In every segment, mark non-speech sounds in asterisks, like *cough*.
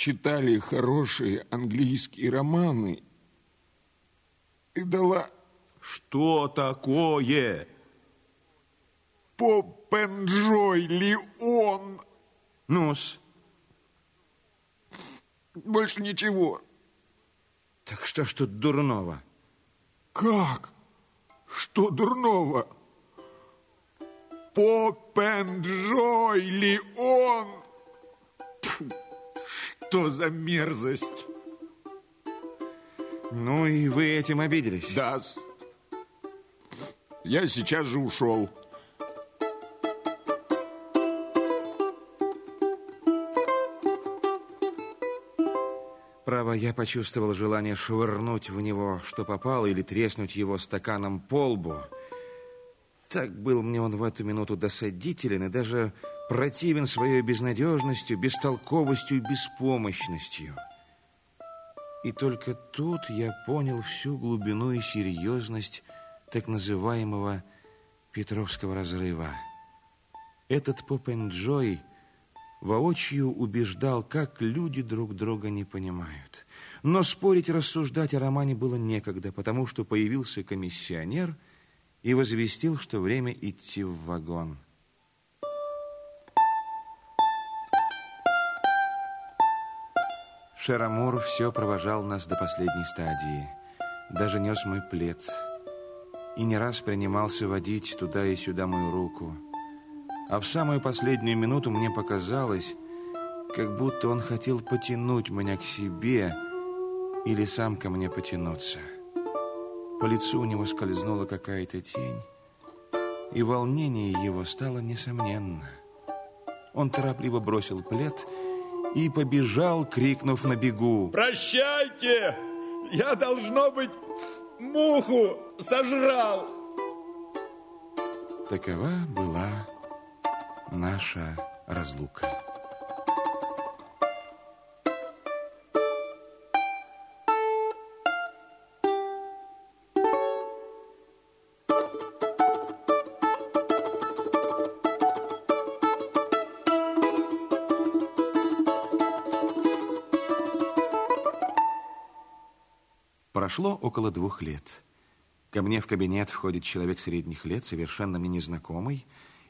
читали хорошие английские романы и дала... Что такое? Попенджой ли он? Ну-с. Больше ничего. Так что ж тут дурного? Как? Что дурного? Попенджой ли он? Что за мерзость? Ну и вы этим обиделись? Да. Я сейчас же ушел. Право, я почувствовал желание швырнуть в него, что попало, или треснуть его стаканом по лбу. Так был мне он в эту минуту досадителен и даже противен своей безнадежностью, бестолковостью и беспомощностью. И только тут я понял всю глубину и серьезность так называемого Петровского разрыва. Этот Попенджой воочию убеждал, как люди друг друга не понимают. Но спорить рассуждать о романе было некогда, потому что появился комиссионер и возвестил, что время идти в вагон. Шерамур все провожал нас до последней стадии. Даже нес мой плед. И не раз принимался водить туда и сюда мою руку. А в самую последнюю минуту мне показалось, как будто он хотел потянуть меня к себе или сам ко мне потянуться. По лицу у него скользнула какая-то тень, и волнение его стало несомненно. Он торопливо бросил плед и побежал, крикнув на бегу. «Прощайте! Я, должно быть, муху сожрал!» Такова была наша разлука. Прошло около двух лет. Ко мне в кабинет входит человек средних лет, совершенно мне незнакомый,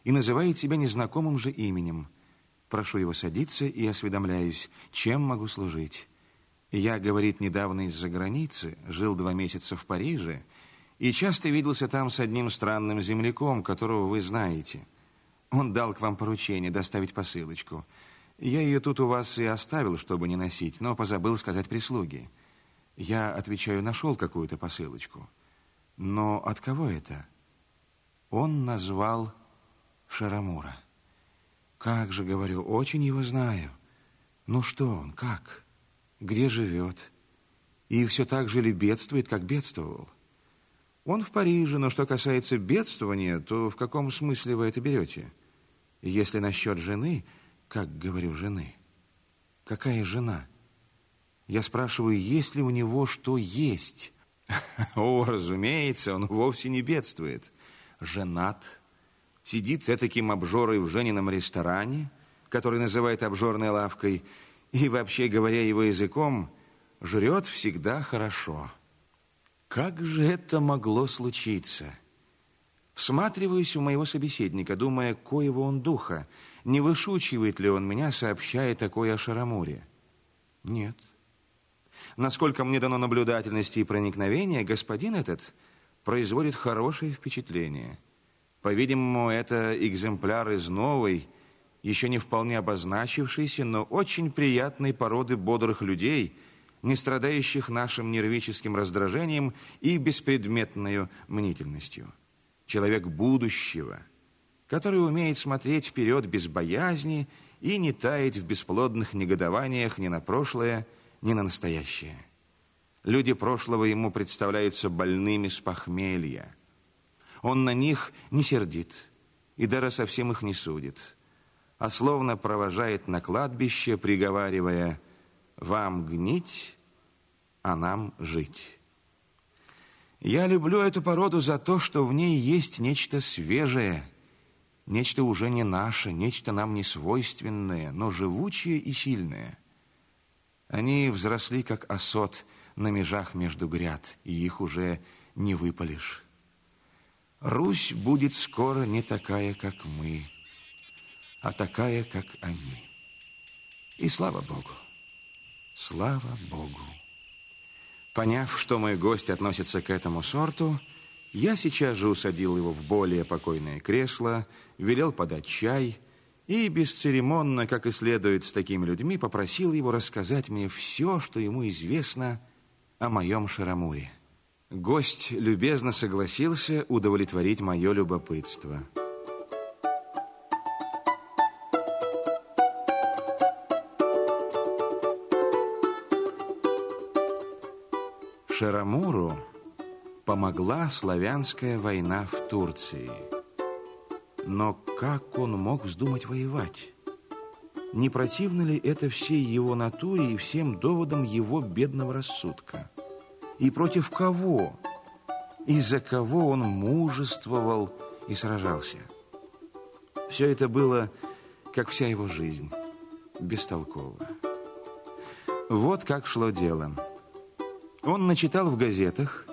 и называет себя незнакомым же именем. Прошу его садиться и осведомляюсь, чем могу служить. Я, говорит, недавно из-за границы, жил два месяца в Париже и часто виделся там с одним странным земляком, которого вы знаете. Он дал к вам поручение доставить посылочку. Я ее тут у вас и оставил, чтобы не носить, но позабыл сказать прислуге. Я, отвечаю, нашел какую-то посылочку. Но от кого это? Он назвал Шарамура. Как же, говорю, очень его знаю. Ну что он, как? Где живет? И все так же ли бедствует, как бедствовал? Он в Париже, но что касается бедствования, то в каком смысле вы это берете? Если насчет жены, как говорю, жены, какая жена? Я спрашиваю, есть ли у него что есть? *laughs* О, разумеется, он вовсе не бедствует. Женат, сидит этаким обжорой в Женином ресторане, который называет обжорной лавкой, и, вообще говоря его языком, жрет всегда хорошо. Как же это могло случиться? Всматриваюсь у моего собеседника, думая, коего он духа, не вышучивает ли он меня, сообщая такое о Шарамуре. Нет. Насколько мне дано наблюдательности и проникновения, господин этот производит хорошее впечатление – по-видимому, это экземпляр из новой, еще не вполне обозначившейся, но очень приятной породы бодрых людей, не страдающих нашим нервическим раздражением и беспредметной мнительностью. Человек будущего, который умеет смотреть вперед без боязни и не таять в бесплодных негодованиях ни на прошлое, ни на настоящее. Люди прошлого ему представляются больными с похмелья – он на них не сердит и даже совсем их не судит, а словно провожает на кладбище, приговаривая «Вам гнить, а нам жить». Я люблю эту породу за то, что в ней есть нечто свежее, нечто уже не наше, нечто нам не свойственное, но живучее и сильное. Они взросли, как осот на межах между гряд, и их уже не выпалишь. Русь будет скоро не такая, как мы, а такая, как они. И слава Богу, слава Богу. Поняв, что мой гость относится к этому сорту, я сейчас же усадил его в более покойное кресло, велел подать чай и бесцеремонно, как и следует с такими людьми, попросил его рассказать мне все, что ему известно о моем Шарамуре. Гость любезно согласился удовлетворить мое любопытство. Шарамуру помогла славянская война в Турции. Но как он мог вздумать воевать? Не противно ли это всей его натуре и всем доводам его бедного рассудка? И против кого? И за кого он мужествовал и сражался? Все это было, как вся его жизнь, бестолково. Вот как шло дело. Он начитал в газетах,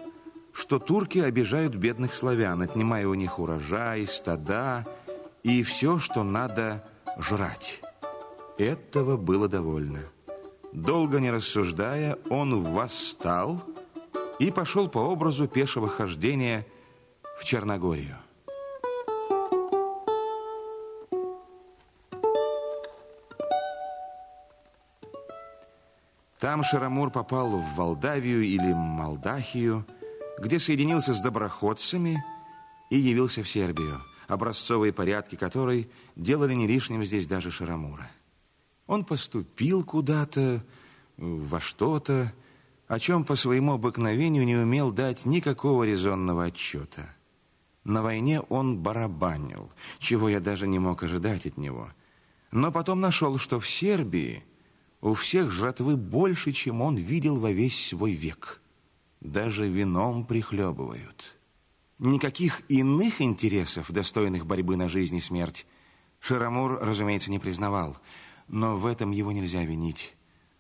что турки обижают бедных славян, отнимая у них урожай, стада и все, что надо жрать. Этого было довольно. Долго не рассуждая, он восстал и пошел по образу пешего хождения в Черногорию. Там Шарамур попал в Валдавию или Молдахию, где соединился с доброходцами и явился в Сербию, образцовые порядки которой делали не лишним здесь даже Шарамура. Он поступил куда-то, во что-то, о чем по своему обыкновению не умел дать никакого резонного отчета. На войне он барабанил, чего я даже не мог ожидать от него. Но потом нашел, что в Сербии у всех жратвы больше, чем он видел во весь свой век. Даже вином прихлебывают. Никаких иных интересов, достойных борьбы на жизнь и смерть, Шарамур, разумеется, не признавал. Но в этом его нельзя винить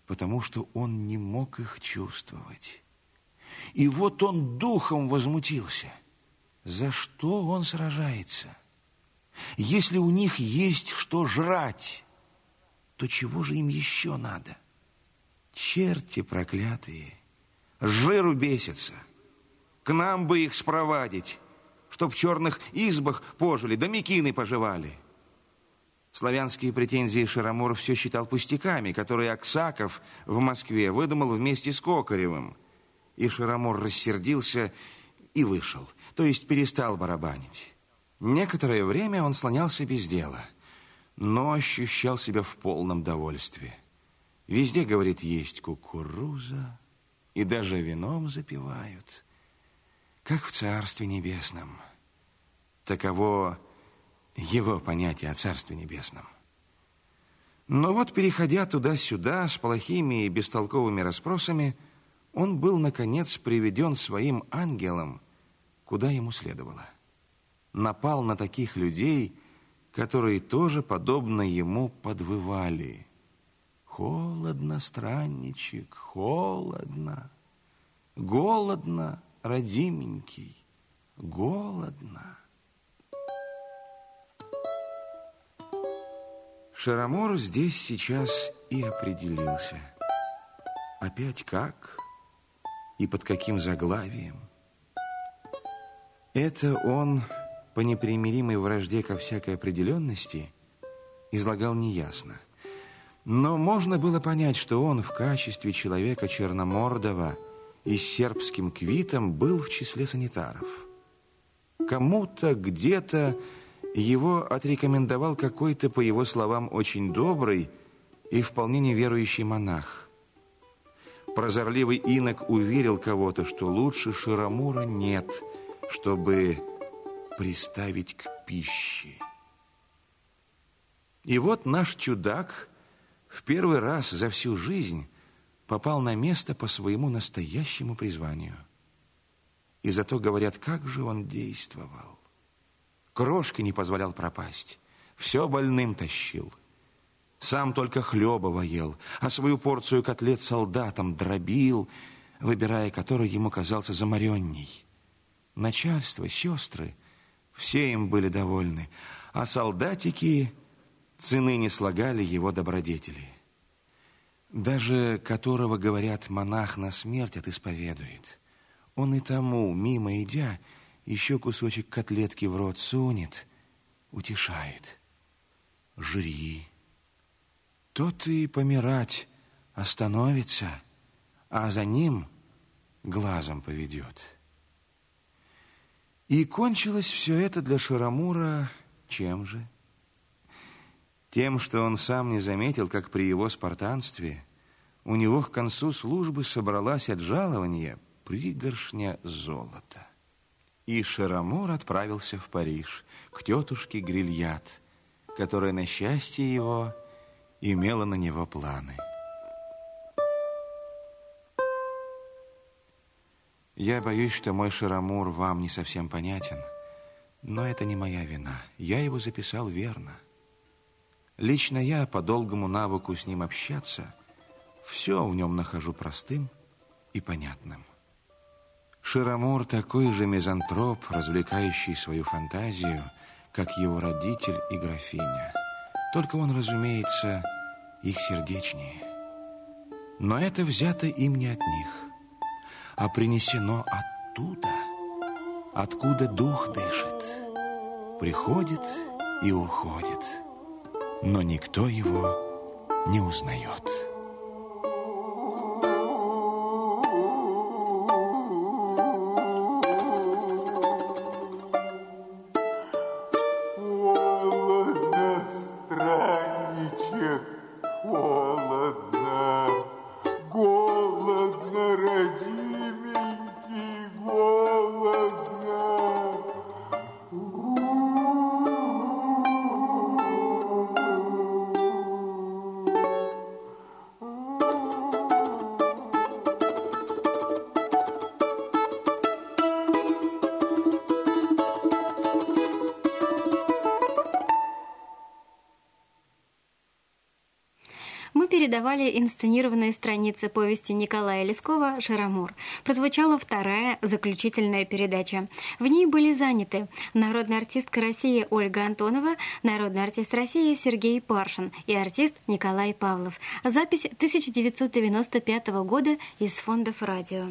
потому что он не мог их чувствовать. И вот он духом возмутился. За что он сражается? Если у них есть что жрать, то чего же им еще надо? Черти проклятые, жиру бесятся. К нам бы их спровадить, чтоб в черных избах пожили, да мекины поживали. Славянские претензии Шарамур все считал пустяками, которые Аксаков в Москве выдумал вместе с Кокаревым. И Шарамур рассердился и вышел, то есть перестал барабанить. Некоторое время он слонялся без дела, но ощущал себя в полном довольстве. Везде, говорит, есть кукуруза, и даже вином запивают, как в Царстве Небесном. Таково его понятие о Царстве Небесном. Но вот, переходя туда-сюда с плохими и бестолковыми расспросами, он был, наконец, приведен своим ангелом, куда ему следовало. Напал на таких людей, которые тоже, подобно ему, подвывали. Холодно, странничек, холодно, голодно, родименький, голодно. Шарамор здесь сейчас и определился. Опять как и под каким заглавием? Это он по непримиримой вражде ко всякой определенности излагал неясно. Но можно было понять, что он в качестве человека черномордого и с сербским квитом был в числе санитаров. Кому-то где-то его отрекомендовал какой-то, по его словам, очень добрый и вполне неверующий монах. Прозорливый инок уверил кого-то, что лучше Ширамура нет, чтобы приставить к пище. И вот наш чудак в первый раз за всю жизнь попал на место по своему настоящему призванию. И зато говорят, как же он действовал. Крошки не позволял пропасть. Все больным тащил. Сам только хлебово ел, а свою порцию котлет солдатам дробил, выбирая который ему казался замаренней. Начальство, сестры, все им были довольны, а солдатики цены не слагали его добродетели. Даже которого, говорят, монах на смерть отисповедует. Он и тому, мимо идя, еще кусочек котлетки в рот сунет, утешает. Жри. Тот и помирать остановится, а за ним глазом поведет. И кончилось все это для Шарамура чем же? Тем, что он сам не заметил, как при его спартанстве у него к концу службы собралась от жалования пригоршня золота. И Шарамур отправился в Париж к тетушке Грильят, которая, на счастье его, имела на него планы. Я боюсь, что мой Шарамур вам не совсем понятен, но это не моя вина. Я его записал верно. Лично я по долгому навыку с ним общаться все в нем нахожу простым и понятным. Ширамур такой же мизантроп, развлекающий свою фантазию, как его родитель и графиня. Только он, разумеется, их сердечнее. Но это взято им не от них, а принесено оттуда, откуда дух дышит, приходит и уходит, но никто его не узнает. Передавали инсценированные страницы повести Николая Лескова «Шарамур». Прозвучала вторая, заключительная передача. В ней были заняты народная артистка России Ольга Антонова, народный артист России Сергей Паршин и артист Николай Павлов. Запись 1995 года из фондов радио.